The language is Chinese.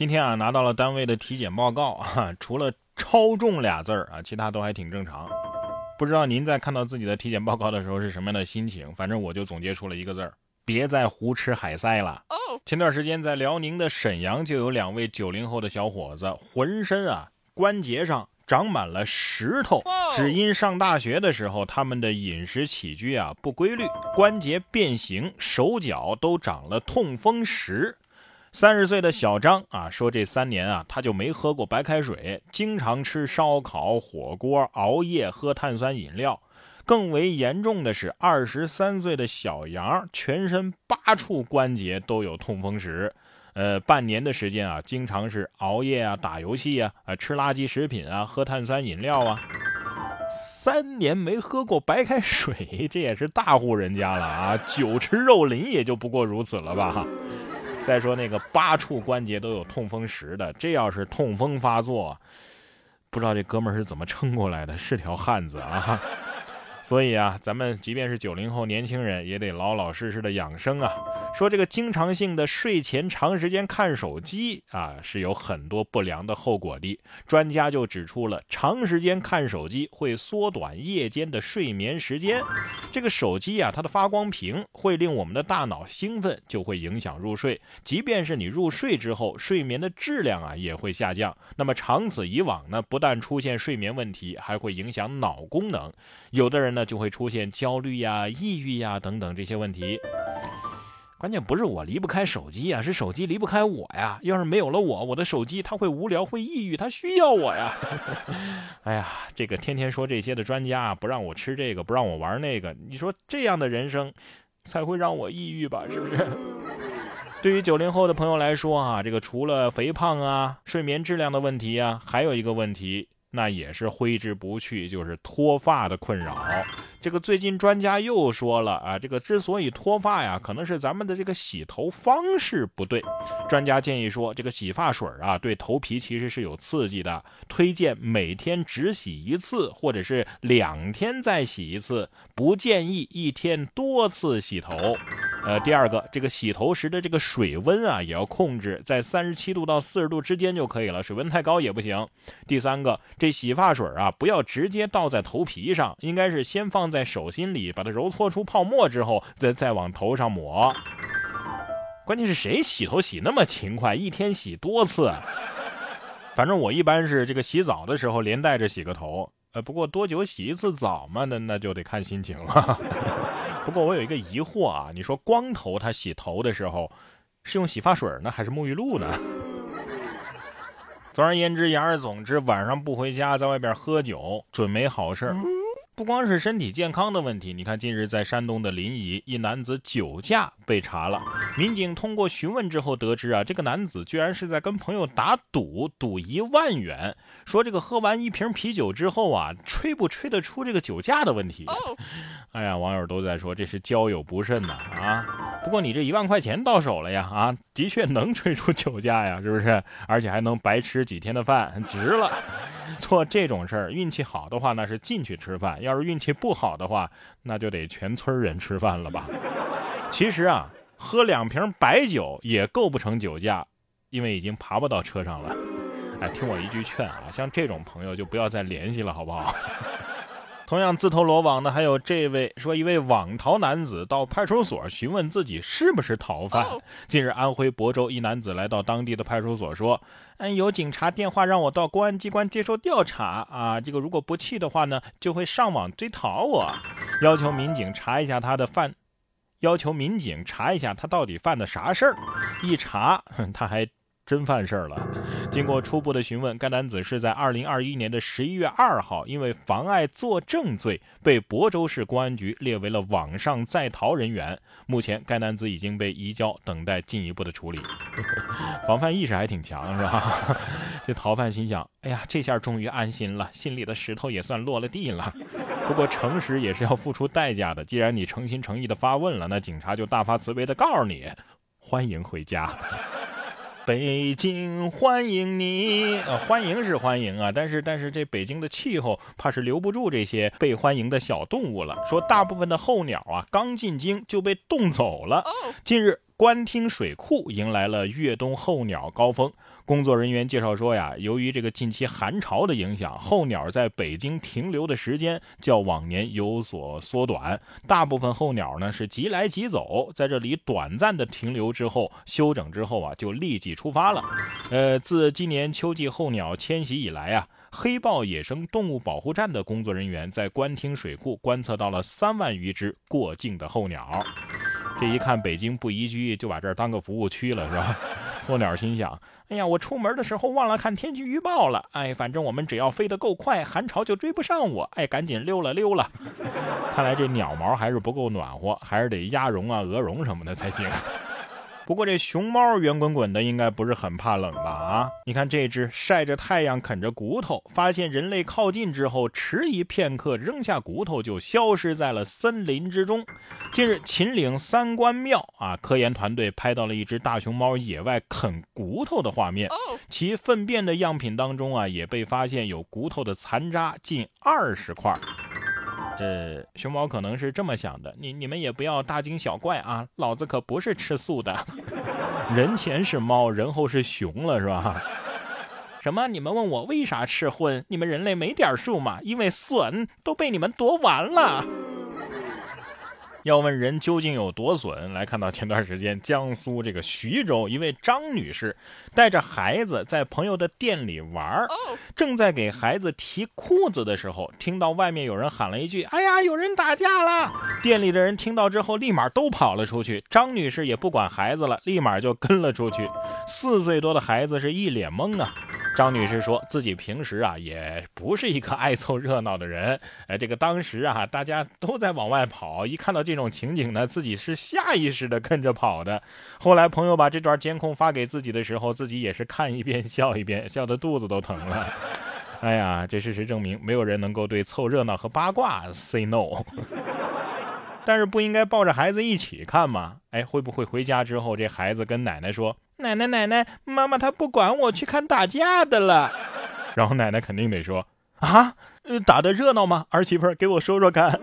今天啊，拿到了单位的体检报告啊，除了超重俩字儿啊，其他都还挺正常。不知道您在看到自己的体检报告的时候是什么样的心情？反正我就总结出了一个字儿：别再胡吃海塞了。前段时间在辽宁的沈阳就有两位九零后的小伙子，浑身啊关节上长满了石头，只因上大学的时候他们的饮食起居啊不规律，关节变形，手脚都长了痛风石。三十岁的小张啊，说这三年啊，他就没喝过白开水，经常吃烧烤、火锅，熬夜喝碳酸饮料。更为严重的是，二十三岁的小杨，全身八处关节都有痛风石。呃，半年的时间啊，经常是熬夜啊、打游戏啊、啊吃垃圾食品啊、喝碳酸饮料啊。三年没喝过白开水，这也是大户人家了啊！酒池肉林也就不过如此了吧。再说那个八处关节都有痛风石的，这要是痛风发作，不知道这哥们儿是怎么撑过来的，是条汉子啊！所以啊，咱们即便是九零后年轻人，也得老老实实的养生啊。说这个经常性的睡前长时间看手机啊，是有很多不良的后果的。专家就指出了，长时间看手机会缩短夜间的睡眠时间。这个手机啊，它的发光屏会令我们的大脑兴奋，就会影响入睡。即便是你入睡之后，睡眠的质量啊也会下降。那么长此以往呢，不但出现睡眠问题，还会影响脑功能。有的人呢，就会出现焦虑呀、抑郁呀等等这些问题。关键不是我离不开手机呀，是手机离不开我呀。要是没有了我，我的手机它会无聊、会抑郁，它需要我呀。哎呀，这个天天说这些的专家不让我吃这个，不让我玩那个，你说这样的人生才会让我抑郁吧？是不是？对于九零后的朋友来说啊，这个除了肥胖啊、睡眠质量的问题啊，还有一个问题。那也是挥之不去，就是脱发的困扰。这个最近专家又说了啊，这个之所以脱发呀，可能是咱们的这个洗头方式不对。专家建议说，这个洗发水啊，对头皮其实是有刺激的，推荐每天只洗一次，或者是两天再洗一次，不建议一天多次洗头。呃，第二个，这个洗头时的这个水温啊，也要控制在三十七度到四十度之间就可以了，水温太高也不行。第三个，这洗发水啊，不要直接倒在头皮上，应该是先放在手心里，把它揉搓出泡沫之后，再再往头上抹。关键是谁洗头洗那么勤快，一天洗多次？反正我一般是这个洗澡的时候连带着洗个头。呃，不过多久洗一次澡嘛？那那就得看心情了。不过我有一个疑惑啊，你说光头他洗头的时候是用洗发水呢，还是沐浴露呢？总而言之，言而总之，晚上不回家，在外边喝酒，准没好事。不光是身体健康的问题，你看，近日在山东的临沂，一男子酒驾被查了。民警通过询问之后得知啊，这个男子居然是在跟朋友打赌，赌一万元，说这个喝完一瓶啤酒之后啊，吹不吹得出这个酒驾的问题。哎呀，网友都在说这是交友不慎呐啊！不过你这一万块钱到手了呀啊，的确能吹出酒驾呀，是不是？而且还能白吃几天的饭，值了。做这种事儿，运气好的话那是进去吃饭；要是运气不好的话，那就得全村人吃饭了吧。其实啊，喝两瓶白酒也构不成酒驾，因为已经爬不到车上了。哎，听我一句劝啊，像这种朋友就不要再联系了，好不好？同样自投罗网的还有这位，说一位网逃男子到派出所询问自己是不是逃犯。近日，安徽亳州一男子来到当地的派出所说：“嗯，有警察电话让我到公安机关接受调查啊，这个如果不去的话呢，就会上网追逃我，要求民警查一下他的犯，要求民警查一下他到底犯的啥事儿。一查，他还。”真犯事儿了。经过初步的询问，该男子是在二零二一年的十一月二号，因为妨碍作证罪，被亳州市公安局列为了网上在逃人员。目前，该男子已经被移交，等待进一步的处理。防范意识还挺强，是吧？这逃犯心想：哎呀，这下终于安心了，心里的石头也算落了地了。不过，诚实也是要付出代价的。既然你诚心诚意的发问了，那警察就大发慈悲的告诉你：欢迎回家。北京欢迎你，呃，欢迎是欢迎啊，但是但是这北京的气候怕是留不住这些被欢迎的小动物了。说大部分的候鸟啊，刚进京就被冻走了。近日，官厅水库迎来了越冬候鸟高峰。工作人员介绍说呀，由于这个近期寒潮的影响，候鸟在北京停留的时间较往年有所缩短。大部分候鸟呢是即来即走，在这里短暂的停留之后，休整之后啊，就立即出发了。呃，自今年秋季候鸟迁徙以来啊。黑豹野生动物保护站的工作人员在官厅水库观测到了三万余只过境的候鸟。这一看，北京不宜居，就把这儿当个服务区了，是吧？候鸟心想：哎呀，我出门的时候忘了看天气预报了。哎，反正我们只要飞得够快，寒潮就追不上我。哎，赶紧溜了溜了。看来这鸟毛还是不够暖和，还是得鸭绒啊、鹅绒什么的才行。不过这熊猫圆滚滚的，应该不是很怕冷吧？啊，你看这只晒着太阳啃着骨头，发现人类靠近之后，迟疑片刻，扔下骨头就消失在了森林之中。近日，秦岭三官庙啊，科研团队拍到了一只大熊猫野外啃骨头的画面，其粪便的样品当中啊，也被发现有骨头的残渣近二十块。呃，熊猫可能是这么想的，你你们也不要大惊小怪啊，老子可不是吃素的，人前是猫，人后是熊了，是吧？什么？你们问我为啥吃荤？你们人类没点数吗？因为笋都被你们夺完了。要问人究竟有多损？来看到前段时间江苏这个徐州一位张女士带着孩子在朋友的店里玩儿，正在给孩子提裤子的时候，听到外面有人喊了一句：“哎呀，有人打架了！”店里的人听到之后，立马都跑了出去。张女士也不管孩子了，立马就跟了出去。四岁多的孩子是一脸懵啊。张女士说自己平时啊也不是一个爱凑热闹的人，呃，这个当时啊大家都在往外跑，一看到这种情景呢，自己是下意识的跟着跑的。后来朋友把这段监控发给自己的时候，自己也是看一遍笑一遍，笑得肚子都疼了。哎呀，这事实证明，没有人能够对凑热闹和八卦 say no。但是不应该抱着孩子一起看吗？哎，会不会回家之后，这孩子跟奶奶说：“奶奶，奶奶，妈妈她不管我去看打架的了。”然后奶奶肯定得说：“啊，打的热闹吗？儿媳妇，给我说说看。”